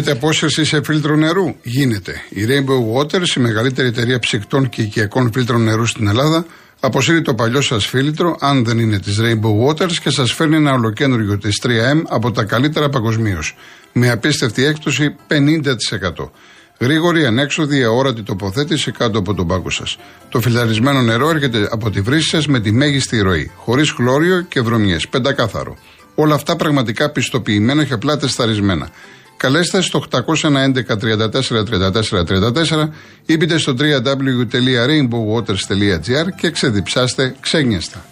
Γίνεται απόσυρση σε φίλτρο νερού. Γίνεται. Η Rainbow Waters, η μεγαλύτερη εταιρεία ψυκτών και οικιακών φίλτρων νερού στην Ελλάδα, αποσύρει το παλιό σας φίλτρο, αν δεν είναι της Rainbow Waters, και σας φέρνει ένα ολοκένουργιο της 3M από τα καλύτερα παγκοσμίως. Με απίστευτη έκπτωση 50%. Γρήγορη, ανέξοδη, αόρατη τοποθέτηση κάτω από τον πάγκο σας. Το φιλτραρισμένο νερό έρχεται από τη βρύση σας με τη μέγιστη ροή, χωρίς χλώριο και βρωμιές, πεντακάθαρο. Όλα αυτά πραγματικά πιστοποιημένα και απλά τεσταρισμένα. Καλέστε στο 811 34 34 34 ή μπείτε στο www.rainbowwaters.gr και ξεδιψάστε ξένιαστα.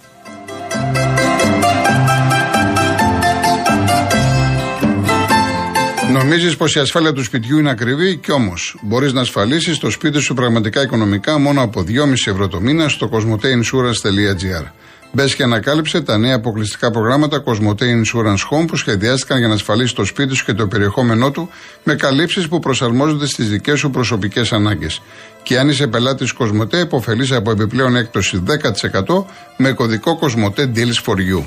Νομίζεις πως η ασφάλεια του σπιτιού είναι ακριβή; Και όμως μπορείς να ασφαλίσεις το σπίτι σου πραγματικά οικονομικά μόνο από 2,5 ευρώ το μήνα στο cosmoteinsurance.gr. Μπες και ανακάλυψε τα νέα αποκλειστικά προγράμματα Cosmote Insurance Home που σχεδιάστηκαν για να ασφαλίσει το σπίτι σου και το περιεχόμενό του με καλύψεις που προσαρμόζονται στις δικές σου προσωπικές ανάγκες. Και αν είσαι πελάτης Cosmote, υποφελεί από επιπλέον έκπτωση 10% με κωδικό Cosmote Deals for You.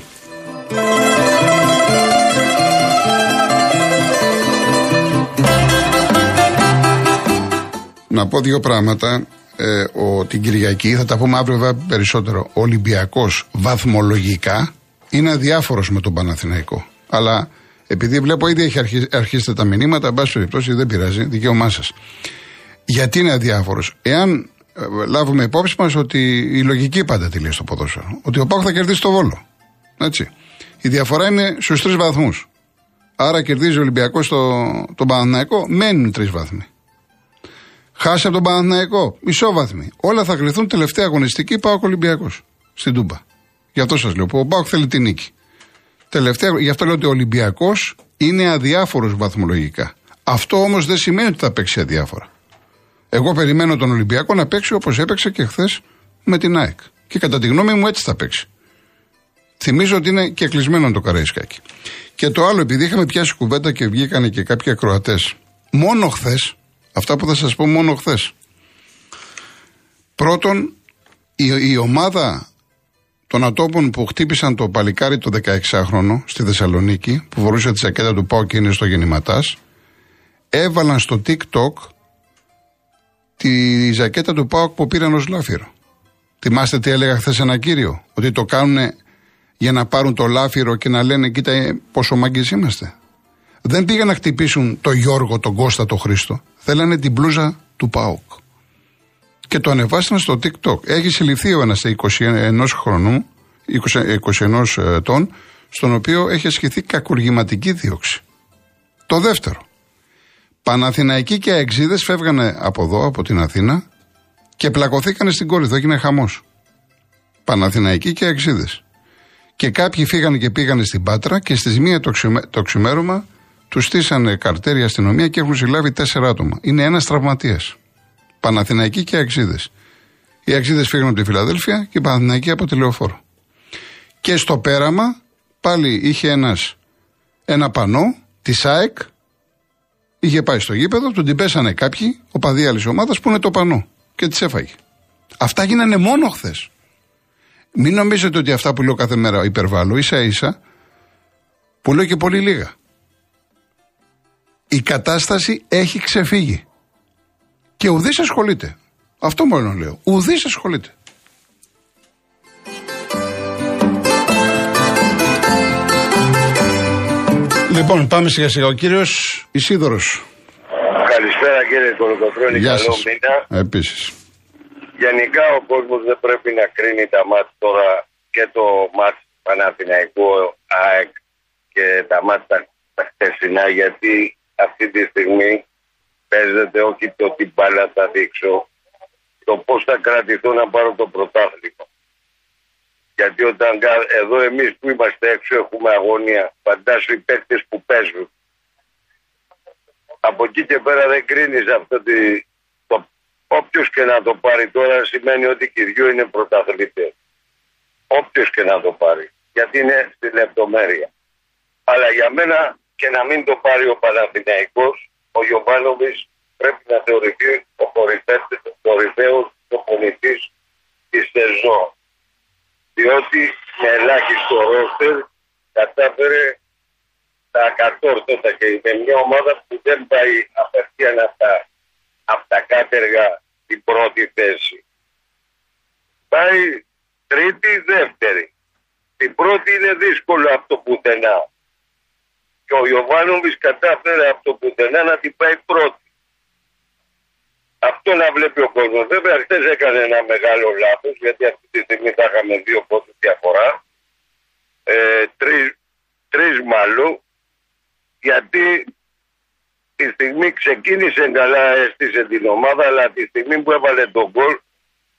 Να πω δύο πράγματα ε, ο, την Κυριακή, θα τα πούμε αύριο βέβαια περισσότερο. Ο Ολυμπιακός βαθμολογικά είναι αδιάφορος με τον Παναθηναϊκό. Αλλά επειδή βλέπω ήδη έχει αρχίσει, αρχίσει τα μηνύματα, εν πάση περιπτώσει δεν πειράζει, δικαίωμά σας. Γιατί είναι αδιάφορος; Εάν ε, λάβουμε υπόψη μας ότι η λογική πάντα τη λέει στο ποδόσφαιρο. Ότι ο Πάκου θα κερδίσει το βόλο. Έτσι. Η διαφορά είναι στους τρεις βαθμούς. Άρα κερδίζει ο Ολυμπιακός τον Παναθηναϊκό, μένουν τρεις βαθμοί. Χάσει από τον Παναθηναϊκό. Ισόβαθμοι. Όλα θα κρυθούν τελευταία αγωνιστική πάω Ολυμπιακός. Στην Τούμπα. Γι' αυτό σας λέω. Που ο Πάοκ θέλει την νίκη. Τελευταία, γι' αυτό λέω ότι ο Ολυμπιακός είναι αδιάφορος βαθμολογικά. Αυτό όμως δεν σημαίνει ότι θα παίξει αδιάφορα. Εγώ περιμένω τον Ολυμπιακό να παίξει όπως έπαιξε και χθες με την ΑΕΚ. Και κατά τη γνώμη μου έτσι θα παίξει. Θυμίζω ότι είναι και κλεισμένο το καραϊσκάκι. Και το άλλο, επειδή είχαμε πιάσει κουβέντα και βγήκαν και κάποιοι ακροατές, μόνο χθες Αυτά που θα σας πω μόνο χθες. Πρώτον, η, η ομάδα των ατόπων που χτύπησαν το παλικάρι το 16χρονο στη Θεσσαλονίκη, που φορούσε τη ζακέτα του Πάου και είναι στο γεννηματάς, έβαλαν στο TikTok τη ζακέτα του Πάου που πήραν ως λάφυρο. Θυμάστε τι έλεγα χθες ένα κύριο, ότι το κάνουν για να πάρουν το λάφυρο και να λένε κοίτα πόσο μάγκες είμαστε. Δεν πήγαν να χτυπήσουν το Γιώργο, τον Κώστα, τον Χρήστο. Θέλανε την μπλούζα του ΠΑΟΚ. Και το ανεβάσαν στο TikTok. Έχει συλληφθεί ο ένας 21 χρονού, 21 ετών, στον οποίο έχει ασκηθεί κακουργηματική δίωξη. Το δεύτερο. Παναθηναϊκοί και αεξίδες φεύγανε από εδώ, από την Αθήνα και πλακωθήκανε στην κόρη. Το έγινε χαμός. Παναθηναϊκοί και αεξίδες. Και κάποιοι φύγανε και πήγανε στην Πάτρα και στις μία το ξημέρωμα τους στήσανε καρτέρια αστυνομία και έχουν συλλάβει τέσσερα άτομα. Είναι ένας τραυματίας. Παναθηναϊκοί και Αξίδες. Οι Αξίδες φύγαν από τη Φιλαδέλφια και οι Παναθηναϊκοί από τη Λεωφόρο. Και στο πέραμα πάλι είχε ένας, ένα πανό της ΑΕΚ. Είχε πάει στο γήπεδο, του την πέσανε κάποιοι, ο παδί άλλη ομάδας που είναι το πανό. Και τις έφαγε. Αυτά γίνανε μόνο χθες. Μην νομίζετε ότι αυτά που λέω κάθε μέρα υπερβάλλω, ίσα ίσα, που λέω και πολύ λίγα η κατάσταση έχει ξεφύγει. Και ουδής ασχολείται. Αυτό μόνο λέω. Ουδής ασχολείται. Λοιπόν, πάμε σιγά σιγά. Ο κύριος Ισίδωρος. Καλησπέρα κύριε Κολοκοτρώνη. Γεια Καλό σας. μήνα. Επίσης. Γενικά ο κόσμος δεν πρέπει να κρίνει τα μάτια τώρα και το μάτς Παναθηναϊκού ΑΕΚ και τα μάτια τα χτεσινά γιατί αυτή τη στιγμή παίζεται όχι το τι μπάλα θα δείξω, το πώς θα κρατηθώ να πάρω το πρωτάθλημα. Γιατί όταν εδώ εμείς που είμαστε έξω έχουμε αγωνία, φαντάσου οι παίκτες που παίζουν. Από εκεί και πέρα δεν κρίνεις αυτό τη, το, όποιος και να το πάρει τώρα σημαίνει ότι και οι δυο είναι πρωταθλητές. Όποιος και να το πάρει. Γιατί είναι στη λεπτομέρεια. Αλλά για μένα και να μην το πάρει ο Παναθηναϊκός, ο Γιωβάνοβης πρέπει να θεωρηθεί ο κορυφαίος προπονητής της σεζόν. Διότι με ελάχιστο ρόστερ κατάφερε τα κατόρθωτα και με μια ομάδα που δεν πάει απευθείαν από τα, από τα κάτεργα την πρώτη θέση. Πάει τρίτη, δεύτερη. Την πρώτη είναι δύσκολο από το πουθενά. Και ο Ιωβάνοβης κατάφερε από το πουθενά να την πάει πρώτη. Αυτό να βλέπει ο κόσμος. Βέβαια, χθες έκανε ένα μεγάλο λάθος, γιατί αυτή τη στιγμή θα είχαμε δύο πόντους διαφορά. Ε, Τρεις τρεις μάλλον, γιατί τη στιγμή ξεκίνησε καλά, έστησε την ομάδα, αλλά τη στιγμή που έβαλε τον γκολ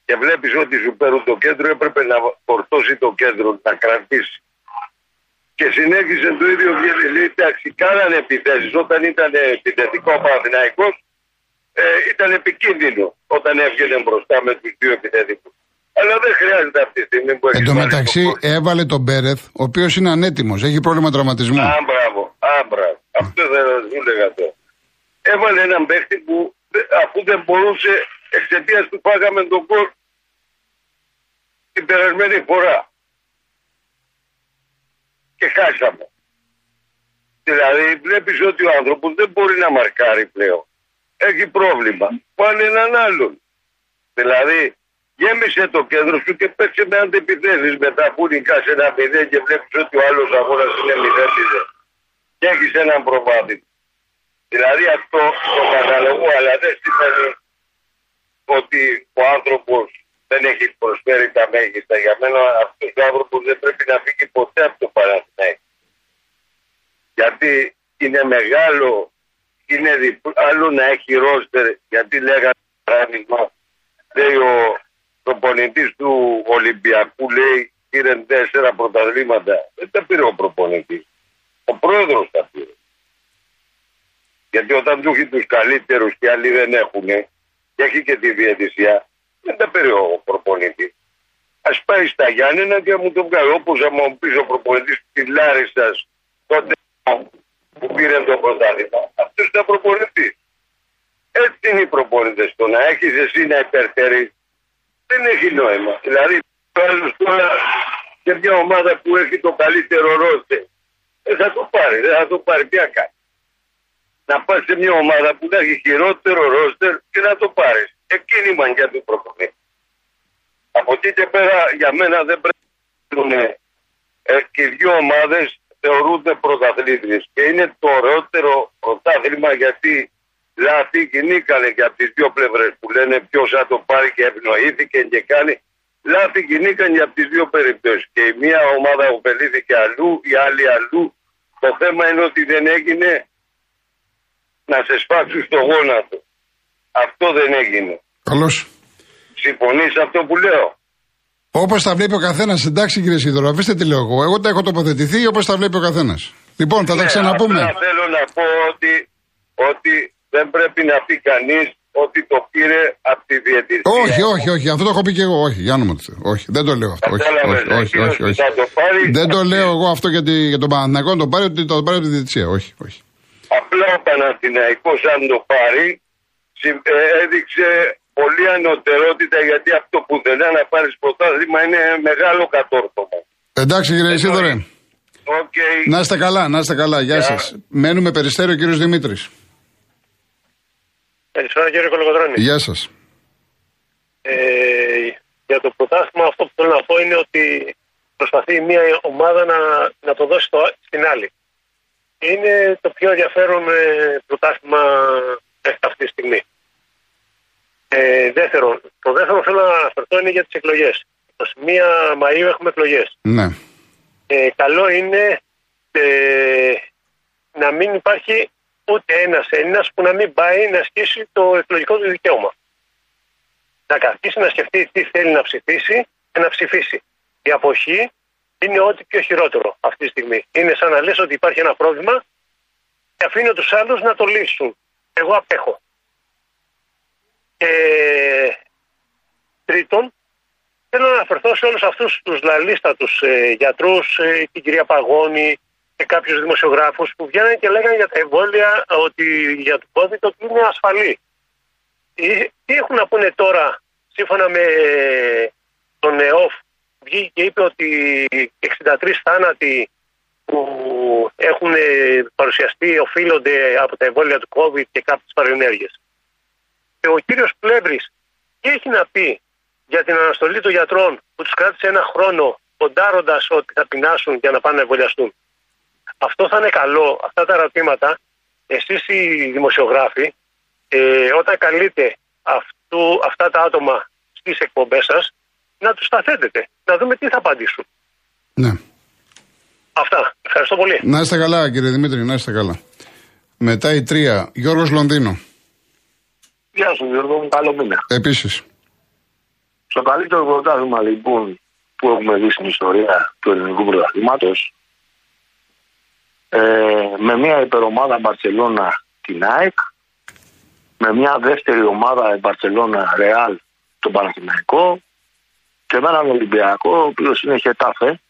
και βλέπεις ότι σου παίρνουν το κέντρο, έπρεπε να φορτώσει το κέντρο, να κρατήσει. Και συνέχισε το ίδιο βγαίνει. Εντάξει, κάνανε επιθέσεις. Όταν ήταν επιθετικό ο Παναθηναϊκός, ε, ήταν επικίνδυνο όταν έβγαινε μπροστά με τους δύο επιθετικούς. Αλλά δεν χρειάζεται αυτή τη στιγμή που έχει. Εν τω μεταξύ έβαλε τον Μπέρεθ, ο οποίος είναι ανέτοιμος, έχει πρόβλημα τραυματισμού. Α, μπράβο. Α, μπράβο. Αυτό δεν σου έλεγα τώρα. Έβαλε έναν παίχτη που αφού δεν μπορούσε εξαιτίας του φάγαμε τον κόλ την περασμένη φορά. Και χάσαμε. Δηλαδή βλέπεις ότι ο άνθρωπος δεν μπορεί να μαρκάρει πλέον. Έχει πρόβλημα. Πάνε έναν άλλον. Δηλαδή γέμισε το κέντρο σου και παίξε με αντεπιθέσεις μετά που νικάς ένα παιδί και βλέπεις ότι ο άλλος αγώνας είναι μηδέν και έχεις έναν προβάδι. Δηλαδή αυτό το καταλογώ αλλά δεν σημαίνει ότι ο άνθρωπος δεν έχει προσφέρει τα μέγιστα. Για μένα αυτός ο άνθρωπος δεν πρέπει να φύγει ποτέ από το Παναθηναϊκό. Γιατί είναι μεγάλο, είναι άλλο να έχει ρόστερ, γιατί λέγανε παράδειγμα, λέει ο προπονητής του Ολυμπιακού, λέει, πήρε τέσσερα πρωταθλήματα. Δεν τα πήρε ο προπονητής. Ο πρόεδρος τα πήρε. Γιατί όταν του έχει τους καλύτερους και άλλοι δεν έχουν, και έχει και τη διαιτησία, δεν τα πήρε ο προπονητής. Α πάει στα Γιάννενα και μου το βγάλει. Όπως θα μου πεις ο προπονητής τη Λάρισα τότε που πήρε το πρωτάθλημα. Αυτός ήταν προπονητής. Έτσι είναι οι προπονητές. Το να έχεις εσύ να υπερτερείς δεν έχει νόημα. Δηλαδή, πέρα τώρα σε μια ομάδα που έχει το καλύτερο ρόστερ. Δεν θα το πάρει, δεν θα το πάρει. Τι κάνεις. Να πας σε μια ομάδα που να έχει χειρότερο ρόστερ και να το πάρεις εκείνη η μαγιά του προπονητή. Από εκεί και πέρα για μένα δεν πρέπει να ε, και οι δύο ομάδες θεωρούνται πρωταθλήτριες. Και είναι το ωραιότερο πρωτάθλημα γιατί λάθη κινήκανε και από τις δύο πλευρές που λένε ποιος θα το πάρει και ευνοήθηκε και κάνει. Λάθη κινήκαν για τις δύο περιπτώσεις. Και η μία ομάδα ωφελήθηκε αλλού, η άλλη αλλού. Το θέμα είναι ότι δεν έγινε να σε σπάξουν στο γόνατο. Αυτό δεν έγινε. Καλώς. Συμφωνείς αυτό που λέω; Όπως τα βλέπει ο καθένας, εντάξει κύριε Σίδωρο, αφήστε τι λέω εγώ. Εγώ τα έχω τοποθετηθεί όπως τα βλέπει ο καθένας. Λοιπόν, θα τα ναι, ξαναπούμε. Απλά θέλω να πω ότι, ότι δεν πρέπει να πει κανείς ότι το πήρε από τη διαιτησία. Όχι, όχι, όχι. Αυτό το έχω πει και εγώ. Όχι, για όνομα του Όχι, δεν το λέω αυτό. Όχι, όχι, όχι, όχι, Δεν το λέω εγώ αυτό για, για τον Παναθηναϊκό να το πάρει, ότι το πάρει από τη διαιτησία. Όχι, όχι. Απλά ο Παναθηναϊκός αν το πάρει, ε, έδειξε πολύ ανωτερότητα γιατί αυτό που δεν να πάρεις πρωτάθλημα είναι μεγάλο κατόρθωμα. Εντάξει κύριε Ισίδωρε. Okay. Να είστε καλά, να είστε καλά. Γεια yeah. σας. Μένουμε περιστέριο κύριος Δημήτρης. Καλησπέρα κύριε Κολοκοτρώνη. Γεια σας. Ε, για το πρωτάθλημα αυτό που θέλω να πω είναι ότι προσπαθεί μια ομάδα να, να το δώσει το, στην άλλη. Είναι το πιο ενδιαφέρον ε, πρωτάθλημα αυτή τη στιγμή. Ε, δεύτερον, το δεύτερο θέλω να αναφερθώ είναι για τις εκλογές. 21 Μαΐου έχουμε εκλογές. Ναι. Ε, καλό είναι ε, να μην υπάρχει ούτε ένας Έλληνας που να μην πάει να ασκήσει το εκλογικό του δικαίωμα. Να καθίσει να σκεφτεί τι θέλει να ψηφίσει και να ψηφίσει. Η αποχή είναι ό,τι πιο χειρότερο αυτή τη στιγμή. Είναι σαν να λες ότι υπάρχει ένα πρόβλημα και αφήνω τους άλλους να το λύσουν. Εγώ απέχω. Και τρίτον, θέλω να αναφερθώ σε όλους αυτούς τους λαλίστατους ε, γιατρούς, ε, την κυρία Παγώνη και κάποιους δημοσιογράφους που βγαίνουν και λέγανε για τα εμβόλια ότι για το COVID ότι είναι ασφαλή. Ε, τι έχουν να πούνε τώρα, σύμφωνα με τον ΕΟΦ, βγήκε και είπε ότι 63 θάνατοι που που έχουν παρουσιαστεί οφείλονται από τα εμβόλια του COVID και κάποιες παρενέργειες. Και ο κύριος Πλεύρης τι έχει να πει για την αναστολή των γιατρών που τους κράτησε ένα χρόνο ποντάροντα ότι θα πεινάσουν για να πάνε να εμβολιαστούν; Αυτό θα είναι καλό, αυτά τα ερωτήματα, εσείς οι δημοσιογράφοι, ε, όταν καλείτε αυτού, αυτά τα άτομα στις εκπομπές σας, να τους τα θέτετε, να δούμε τι θα απαντήσουν. Ναι. Αυτά. Ευχαριστώ πολύ. Να είστε καλά, κύριε Δημήτρη, να είστε καλά. Μετά η τρία, Γιώργος Λονδίνο. Γεια σου Γιώργο μου, καλό μήνα. Επίσης. Στο καλύτερο πρωτάθλημα λοιπόν που έχουμε δει στην ιστορία του ελληνικού πρωταθλήματος ε, με μια υπερομάδα Μπαρσελώνα την ΑΕΚ με μια δεύτερη ομάδα Μπαρσελώνα Ρεάλ τον Παναθηναϊκό και με έναν Ολυμπιακό ο οποίος είναι χετάφε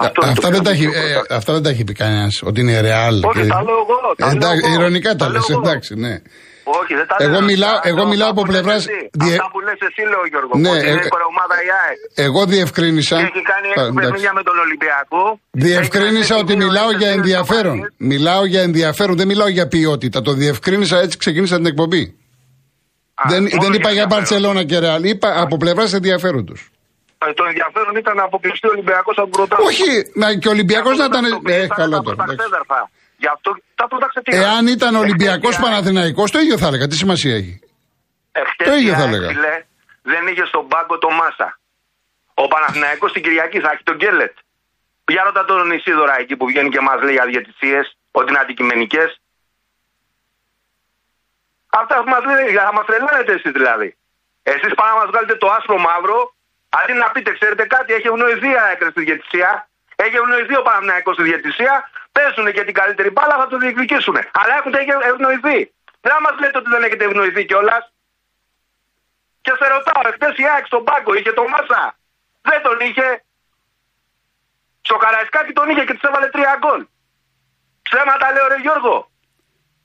αυτά, δεν τα έχει, ε, αυτά δεν τα έχει πει κανένας ότι είναι ρεάλ. Όχι, τα λέω εγώ. Τα εντάξει, λέω ηρωνικά τα λες, εντάξει, ναι. Όχι, δεν τα εγώ λέω. Μιλάω, εγώ μιλάω από πλευράς. Διε... Αυτά που λες εσύ, λέω Γιώργο. Ναι, ότι είναι ε, η ομάδα η ΑΕΚ. Εγώ διευκρίνησα. Και έχει κάνει έξι παιχνίδια με τον Ολυμπιακό. Διευκρίνησα ότι μιλάω για ενδιαφέρον. Μιλάω για ενδιαφέρον, δεν μιλάω για ποιότητα. Το διευκρίνησα έτσι ξεκίνησα την εκπομπή. δεν, δεν είπα για Μπαρσελόνα και Ρεάλ, είπα από πλευράς ενδιαφέροντος. Ε, το ενδιαφέρον ήταν να αποκλειστεί ο Ολυμπιακός από τον πρωτάθλημα. Όχι, μα και ο Ολυμπιακός να ήταν. Ε, καλά τώρα. Γι' αυτό τα πρώτα Εάν ήταν Ολυμπιακός Παναθηναϊκός το ίδιο θα έλεγα. Τι σημασία έχει; Εχθές το ίδιο θα έλεγα. δεν είχε στον πάγκο το Μάσα. Ο Παναθηναϊκός στην Κυριακή θα έχει τον Γκέλετ. Για ρώτα τον Ισίδωρα εκεί που βγαίνει και μας λέει για διαιτησίε, ότι είναι αντικειμενικές. Αυτά μας λέει, θα μας τρελαίνετε εσείς δηλαδή. Εσείς πάμε να μας βγάλετε το άσπρο μαύρο Αντί να πείτε, ξέρετε κάτι, έχει ευνοηθεί η ΑΕΚ στη διαιτησία. Έχει ευνοηθεί ο Παναμναϊκό στη διαιτησία. Πέσουν και την καλύτερη μπάλα, θα το διεκδικήσουν. Αλλά έχουν ευνοηθεί. Δεν μας λέτε ότι δεν έχετε ευνοηθεί κιόλας. Και σε ρωτάω, εχθές η ΑΕΚ στον πάγκο είχε το Μάσα. Δεν τον είχε. Στο Καραϊσκάκι τον είχε και τη έβαλε τρία γκολ. Ψέματα λέω, ρε Γιώργο.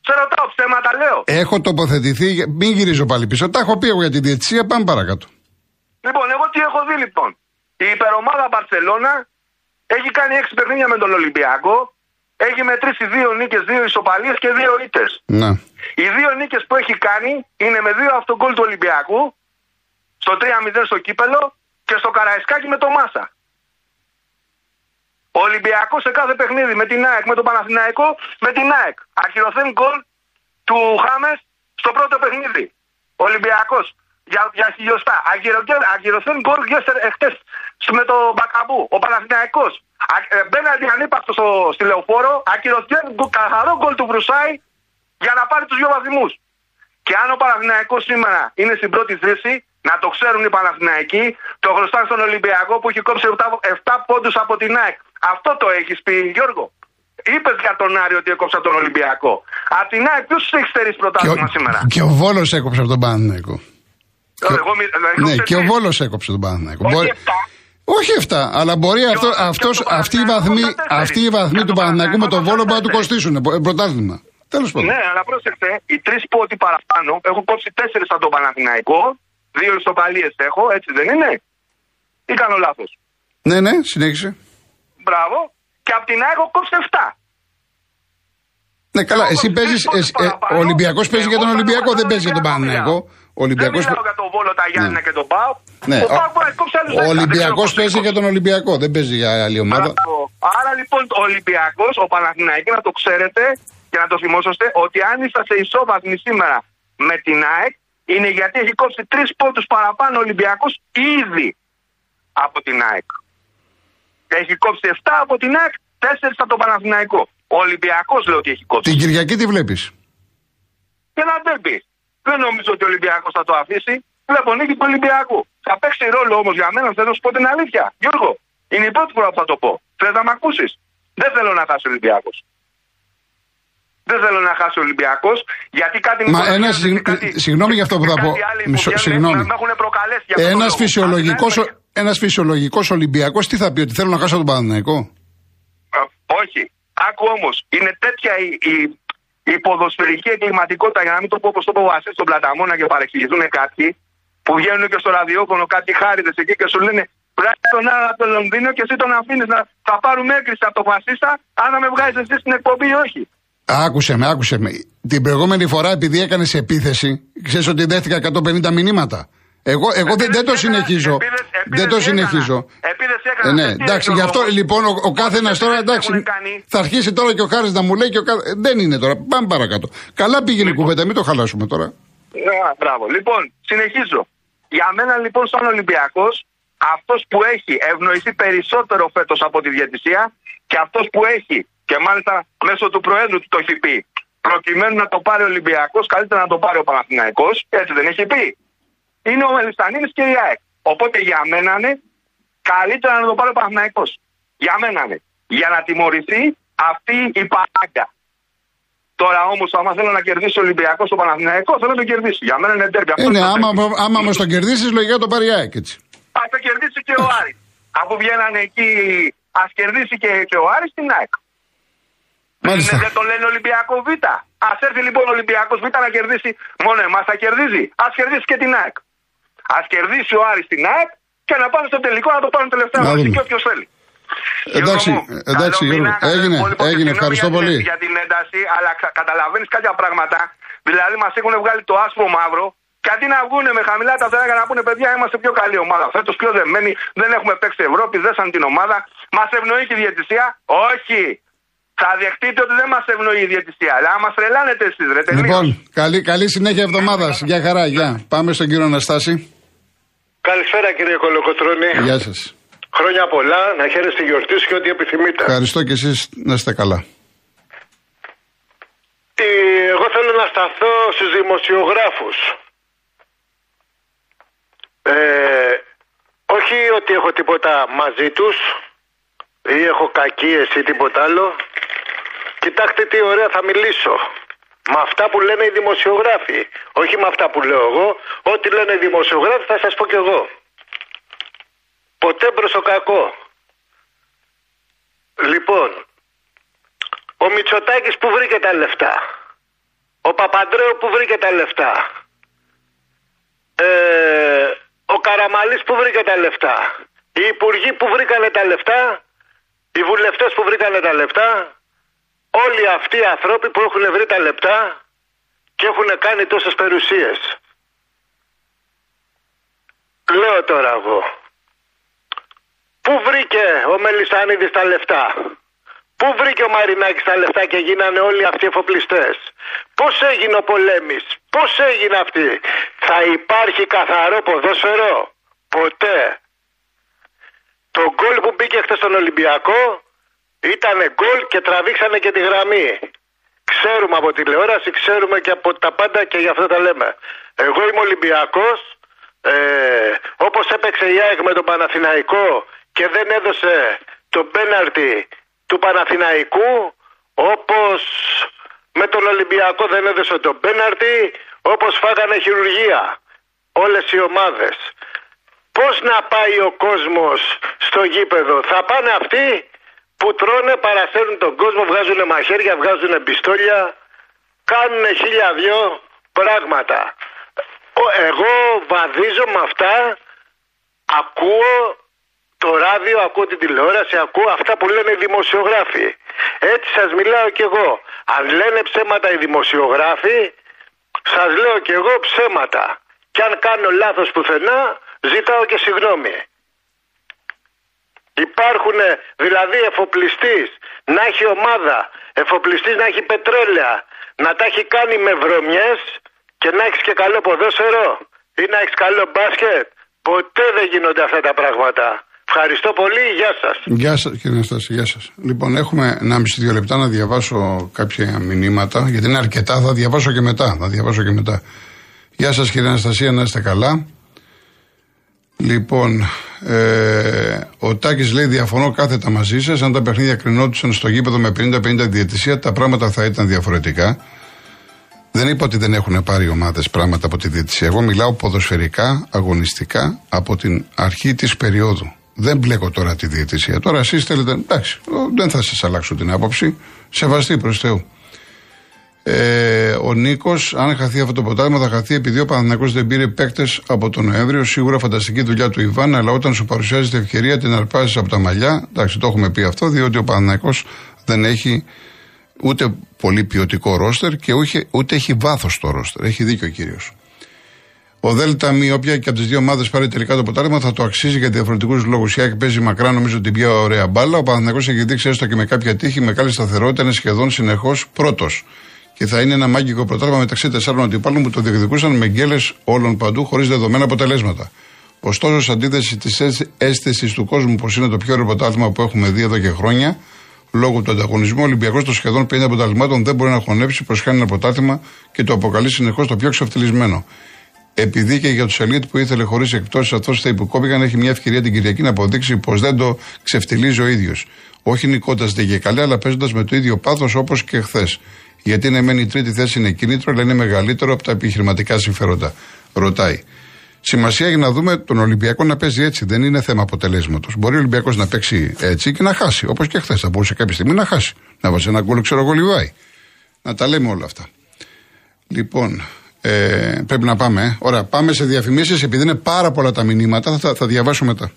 Σε ρωτάω, ψέματα λέω. Έχω τοποθετηθεί, μην γυρίζω πάλι πίσω. Τα έχω πει εγώ για τη διαιτησία, πάμε παρακάτω. Λοιπόν, εγώ τι έχω δει λοιπόν. Η υπερομάδα Μπαρσελώνα έχει κάνει έξι παιχνίδια με τον Ολυμπιακό. Έχει μετρήσει δύο νίκες, δύο ισοπαλίες και δύο ήττες. Ναι. Οι δύο νίκες που έχει κάνει είναι με δύο αυτογκολ του Ολυμπιακού, στο 3-0 στο κύπελο και στο Καραϊσκάκι με το Μάσα. Ο Ολυμπιακός σε κάθε παιχνίδι με την ΑΕΚ, με τον Παναθηναϊκό, με την ΑΕΚ. Ακυρωθέν γκολ του Χάμες στο πρώτο παιχνίδι. Ο Ολυμπιακός για, για χιλιοστά. Αγκυρωθέν γκολ εχθές με το Μπακαμπού, ο Παναθηναϊκός. Ε, μπαίνοντι ανύπαρκτο στο, στη λεωφόρο, ακυρωθέν καθαρό γκολ του Βρουσάη για να πάρει τους δύο βαθμούς. Και αν ο Παναθηναϊκός σήμερα είναι στην πρώτη θέση, να το ξέρουν οι Παναθηναϊκοί, το χρωστάνε στον Ολυμπιακό που έχει κόψει 7, 7 πόντους από την ΑΕΚ. Αυτό το έχεις πει, Γιώργο. Είπες για τον Άρη ότι έκοψα τον Ολυμπιακό. Από την ΑΕΚ, ποιος έχεις στερήσει πρωτάθλημα σήμερα; Και ο Βόλος έκοψε από τον Παναθηναϊκό. Και, εγώ, ναι, και ο Βόλος έκοψε τον Παναθηναϊκό. Όχι, μπορεί... όχι 7, αλλά μπορεί αυτό, αυτός, αυτή η βαθμή, αυτή η βαθμή του Παναθηναϊκού με τον Βόλο μπορεί να του κοστίσουν ε, πρωτάθλημα. Τέλος πάντων. Ναι, αλλά πρόσεξε, οι τρεις πόντοι παραπάνω έχω κόψει τέσσερις από τον Παναθηναϊκό, δύο ισοπαλίες έχω, έτσι δεν είναι; Ή κάνω λάθος; Ναι, ναι, συνέχισε. Μπράβο. Και από την ΑΕΚ έχω κόψει 7. Ναι, καλά, εσύ παίζει. Ε, ο Ολυμπιακός παίζει για τον Ολυμπιακό, δεν παίζει για τον Παναθηναϊκό. Ο Ολυμπιακός... Δεν μιλάω για τον Βόλο, τα Γιάννα ναι. και τον Πάο. Ναι. Ο, ο, ο Ολυμπιακός παίζει για τον Ολυμπιακό, δεν παίζει για άλλη ομάδα. Άρα λοιπόν ο Ολυμπιακός, ο Παναθηναϊκός, να το ξέρετε και να το θυμόσαστε, ότι αν είσαστε ισόβαθμοι σήμερα με την ΑΕΚ, είναι γιατί έχει κόψει τρεις πόντους παραπάνω ο Ολυμπιακός ήδη από την ΑΕΚ. Έχει κόψει 7 από την ΑΕΚ, 4 από τον Παναθηναϊκό. Ο Ολυμπιακός λέει ότι έχει κόψει. Την Κυριακή τι βλέπεις. Και να δεν πεις. Δεν νομίζω ότι ο Ολυμπιακός θα το αφήσει. Βλέπω νίκη του Ολυμπιακού. Θα παίξει ρόλο όμως για μένα, θέλω να σου πω την αλήθεια. Γιώργο, είναι η πρώτη φορά που θα το πω. Θες να με ακούσεις; Δεν θέλω να χάσει ο Ολυμπιακός. Δεν θέλω να χάσει ο Ολυμπιακός, γιατί κάτι Μα ένα συγγνώμη για αυτό που θα πω. Μισό, συγγνώμη. Ένας φυσιολογικός ένας φυσιολογικός Ολυμπιακός τι θα πει, ότι θέλω να χάσω τον Παναναϊκό. Όχι. Άκου όμως, είναι τέτοια η, η, η ποδοσφαιρική εγκληματικότητα, για να μην το πω όπως το πω Βασίλης στον Πλαταμόνα και παρεξηγηθούν κάποιοι, που βγαίνουν και στο ραδιόφωνο κάτι χάριδε εκεί και σου λένε Βγάζει τον άλλο από το Λονδίνο και εσύ τον αφήνεις να θα πάρουμε έκρηση από το φασίστα, αν θα με βγάζεις εσύ στην εκπομπή ή όχι. Άκουσε με, άκουσε με. Την προηγούμενη φορά, επειδή έκανες επίθεση, ξέρεις ότι δέχτηκα 150 μηνύματα. Εγώ, εγώ δεν, δεν το συνεχίζω. Επίδεση- επίδεση δεν το έκανα. συνεχίζω. Επίδεση Ε, έκανα. ναι, Τι εντάξει, έγινε, γι' αυτό εγώ. λοιπόν ο, ο καθένας τώρα εντάξει. έχουν κάνει. Θα αρχίσει τώρα και ο Χάρης να μου λέει και ο κάθε. Δεν είναι τώρα. Πάμε παρακάτω. Καλά πήγαινε η κουβέντα, μην το χαλάσουμε τώρα. Ναι, μπράβο. Λοιπόν, συνεχίζω. Για μένα λοιπόν σαν Ολυμπιακός, αυτός που έχει ευνοηθεί περισσότερο φέτος από τη διαιτησία και αυτός που έχει, και μάλιστα μέσω του Προέδρου του το έχει πει, προκειμένου να το πάρει ο Ολυμπιακός, καλύτερα να το πάρει ο Παναθηναϊκός, έτσι δεν έχει πει. Είναι ο Μελιστανίδης και η ΑΕΚ. Οπότε για μένα είναι καλύτερα να το πάρει ο Παναθηναϊκός. Για μένα είναι. Για να τιμωρηθεί αυτή η παράγκα. Τώρα όμως, άμα θέλω να κερδίσει ο Ολυμπιακός στο Παναθηναϊκό, θέλω να το κερδίσει. Για μένα είναι τέρπι. Ε, ναι, άμα, άμα όμως τον κερδίσεις, λογικά το πάρει η ΑΕΚ έτσι. Α το κερδίσει και ο Άρης. Αφού βγαίνανε εκεί, ας κερδίσει και, και ο Άρης την ΑΕΚ. Μάλιστα. Είναι, δεν το λένε Ολυμπιακό Β. Α έρθει λοιπόν ο Ολυμπιακός Β να κερδίσει μόνο εμάς, θα κερδίζει. Α κερδίσει και την ΑΕΚ. Α κερδίσει ο Άρης την ΑΕΚ και να πάμε στο τελικό να το πάρουν τελευταία Να μαζί δούμε. και όποιος θέλει. Εντάξει, Γιώργο μου, εντάξει, καλό Γιώργο. μήνα, καλό Έγινε, πολύ, πολύ. έγινε. Συγγνώμη Ευχαριστώ για την- πολύ. Για την ένταση, αλλά καταλαβαίνεις κάποια πράγματα. Δηλαδή, μας έχουν βγάλει το άσπρο μαύρο και αντί να βγουν με χαμηλά τα φτερά να πούνε παιδιά, είμαστε πιο καλή ομάδα. Φέτος πιο δεμένοι, δεν έχουμε παίξει Ευρώπη, δέσαν την ομάδα. Μας ευνοεί και η διαιτησία; Όχι! Θα δεχτείτε ότι δεν μας ευνοεί η διαιτησία. Αλλά μα τρελάνετε εσείς, ρε τελείως. Λοιπόν, καλή, καλή συνέχεια εβδομάδας. Γεια χαρά, γεια. Πάμε στον κύριο Αναστάση. Καλησπέρα κύριε Κολοκοτρώνη. Γεια σας. Χρόνια πολλά, να χαίρεστε τη γιορτή σου και ό,τι επιθυμείτε. Ευχαριστώ και εσείς να είστε καλά. Ε, Εγώ θέλω να σταθώ στους δημοσιογράφους. Ε, όχι ότι έχω τίποτα μαζί τους ή έχω κακίες ή τίποτα άλλο. Κοιτάξτε τι ωραία θα μιλήσω. Με αυτά που λένε οι δημοσιογράφοι. Όχι με αυτά που λέω εγώ. Ό,τι λένε οι δημοσιογράφοι θα σας πω κι εγώ. Ποτέ προς το κακό. Λοιπόν, ο Μητσοτάκης που βρήκε τα λεφτά. Ο Παπαντρέου που βρήκε τα λεφτά. Ε, ο Καραμαλής που βρήκε τα λεφτά. Οι υπουργοί που βρήκανε τα λεφτά. Οι βουλευτές που βρήκανε τα λεφτά. Όλοι αυτοί οι άνθρωποι που έχουν βρει τα λεπτά και έχουν κάνει τόσες περιουσίες. Λέω τώρα εγώ. Πού βρήκε ο Μελισανίδης τα λεφτά; Πού βρήκε ο Μαρινάκης τα λεφτά και γίνανε όλοι αυτοί οι εφοπλιστές; Πώς έγινε ο πολέμης; Πώς έγινε αυτή; Θα υπάρχει καθαρό ποδόσφαιρο; Ποτέ. Το γκολ που μπήκε χθες στον Ολυμπιακό ήταν γκολ και τραβήξανε και τη γραμμή. Ξέρουμε από τηλεόραση, ξέρουμε και από τα πάντα και γι' αυτό τα λέμε. Εγώ είμαι Ολυμπιακός, ε, όπως έπαιξε η ΑΕΚ με τον Παναθηναϊκό και δεν έδωσε το πέναρτι του Παναθηναϊκού, όπως με τον Ολυμπιακό δεν έδωσε το πέναρτι, όπως φάγανε χειρουργία όλες οι ομάδες. Πώς να πάει ο κόσμος στο γήπεδο. Θα πάνε αυτοί που τρώνε, παρασέρνουν τον κόσμο, βγάζουν μαχαίρια, βγάζουν πιστόλια, κάνουν χίλια δυο πράγματα. Ο- Εγώ βαδίζω με αυτά, ακούω το ράδιο, ακούω την τηλεόραση, ακούω αυτά που λένε οι δημοσιογράφοι. Έτσι σας μιλάω κι εγώ. Αν λένε ψέματα οι δημοσιογράφοι, σας λέω κι εγώ ψέματα. Και αν κάνω λάθος πουθενά, ζητάω και συγγνώμη. Υπάρχουν δηλαδή εφοπλιστής να έχει ομάδα, εφοπλιστής να έχει πετρέλαια, να τα έχει κάνει με βρωμιές και να έχεις και καλό ποδόσφαιρο ή να έχεις καλό μπάσκετ. Ποτέ δεν γίνονται αυτά τα πράγματα. Ευχαριστώ πολύ, γεια σας. Γεια σας, κύριε Αναστάση, γεια σας. Λοιπόν, έχουμε 1,5-2 λεπτά να διαβάσω κάποια μηνύματα, γιατί είναι αρκετά. Θα διαβάσω και μετά. Θα διαβάσω και μετά. Γεια σας, κύριε Αναστασία, να είστε καλά. Λοιπόν, ε, ο Τάκης λέει: Διαφωνώ κάθετα μαζί σας. Αν τα παιχνίδια κρινόντουσαν στο γήπεδο με 50-50 διαιτησία, τα πράγματα θα ήταν διαφορετικά. Δεν είπα ότι δεν έχουν πάρει ομάδες πράγματα από τη διαιτησία. Εγώ μιλάω ποδοσφαιρικά, αγωνιστικά από την αρχή της περίοδου. Δεν μπλέκω τώρα τη διαιτησία. Τώρα εσείς θέλετε. Εντάξει, ο, δεν θα σας αλλάξω την άποψη. Σεβαστή προς Θεού. Ε, ο Νίκος, αν χαθεί αυτό το ποτάμι, θα χαθεί επειδή ο Παναθυνακό δεν πήρε παίκτες από τον Νοέμβριο. Σίγουρα φανταστική δουλειά του Ιβάν, αλλά όταν σου παρουσιάζεται ευκαιρία την αρπάζεις από τα μαλλιά. Εντάξει, το έχουμε πει αυτό, διότι ο Παναθυνακό δεν έχει ούτε πολύ ποιοτικό ρόστερ και ούτε, ούτε έχει βάθος το ρόστερ. Έχει δίκιο ο κύριος. Ο Δέλτα Μη, όποια και από τις δύο ομάδες πάρει τελικά το ποτάρμα, θα το αξίζει για διαφορετικούς λόγους. Η ΑΕΚ παίζει μακρά, νομίζω την πιο ωραία μπάλα. Ο Παναθυνακό έχει δείξει έστω και με κάποια τύχη, με καλή σταθερότητα, είναι σχεδόν συνεχώς πρώτος. Και θα είναι ένα μάγικο πρωτάθλημα μεταξύ τεσσάρων αντιπάλων που το διεκδικούσαν με γκέλες όλων παντού, χωρίς δεδομένα αποτελέσματα. Ωστόσο, σε αντίθεση της αίσθησης του κόσμου πως είναι το πιο ωραίο πρωτάθλημα που έχουμε δει εδώ και χρόνια, λόγω του ανταγωνισμού, ο Ολυμπιακός των σχεδόν 50 αποτελεσμάτων δεν μπορεί να χωνέψει προς χάνει ένα πρωτάθλημα και το αποκαλεί συνεχώς το πιο ξεφτυλισμένο. Επειδή και για τους ελίτ που ήθελε χωρίς εκτός αυτό θα υποκόπηκαν, έχει μια ευκαιρία την Κυριακή να αποδείξει πως δεν το ξεφτυλίζει ο ίδιος. Όχι νικώντας και καλά, αλλά παίζοντας με το ίδιο πάθος όπως και χθες. Γιατί ναι, μεν η τρίτη θέση είναι κίνητρο, αλλά είναι μεγαλύτερο από τα επιχειρηματικά συμφέροντα. Ρωτάει. Σημασία για να δούμε τον Ολυμπιακό να παίζει έτσι. Δεν είναι θέμα αποτελέσματος. Μπορεί ο Ολυμπιακός να παίξει έτσι και να χάσει. Όπως και χθες. Θα μπορούσε κάποια στιγμή να χάσει. Να βάζει ένα γκολ, ξέρω εγώ, λιβάει. Να τα λέμε όλα αυτά. Λοιπόν, ε, πρέπει να πάμε. Ε. Ωραία, πάμε σε διαφημίσεις. Επειδή είναι πάρα πολλά τα μηνύματα, θα, θα διαβάσω μετά.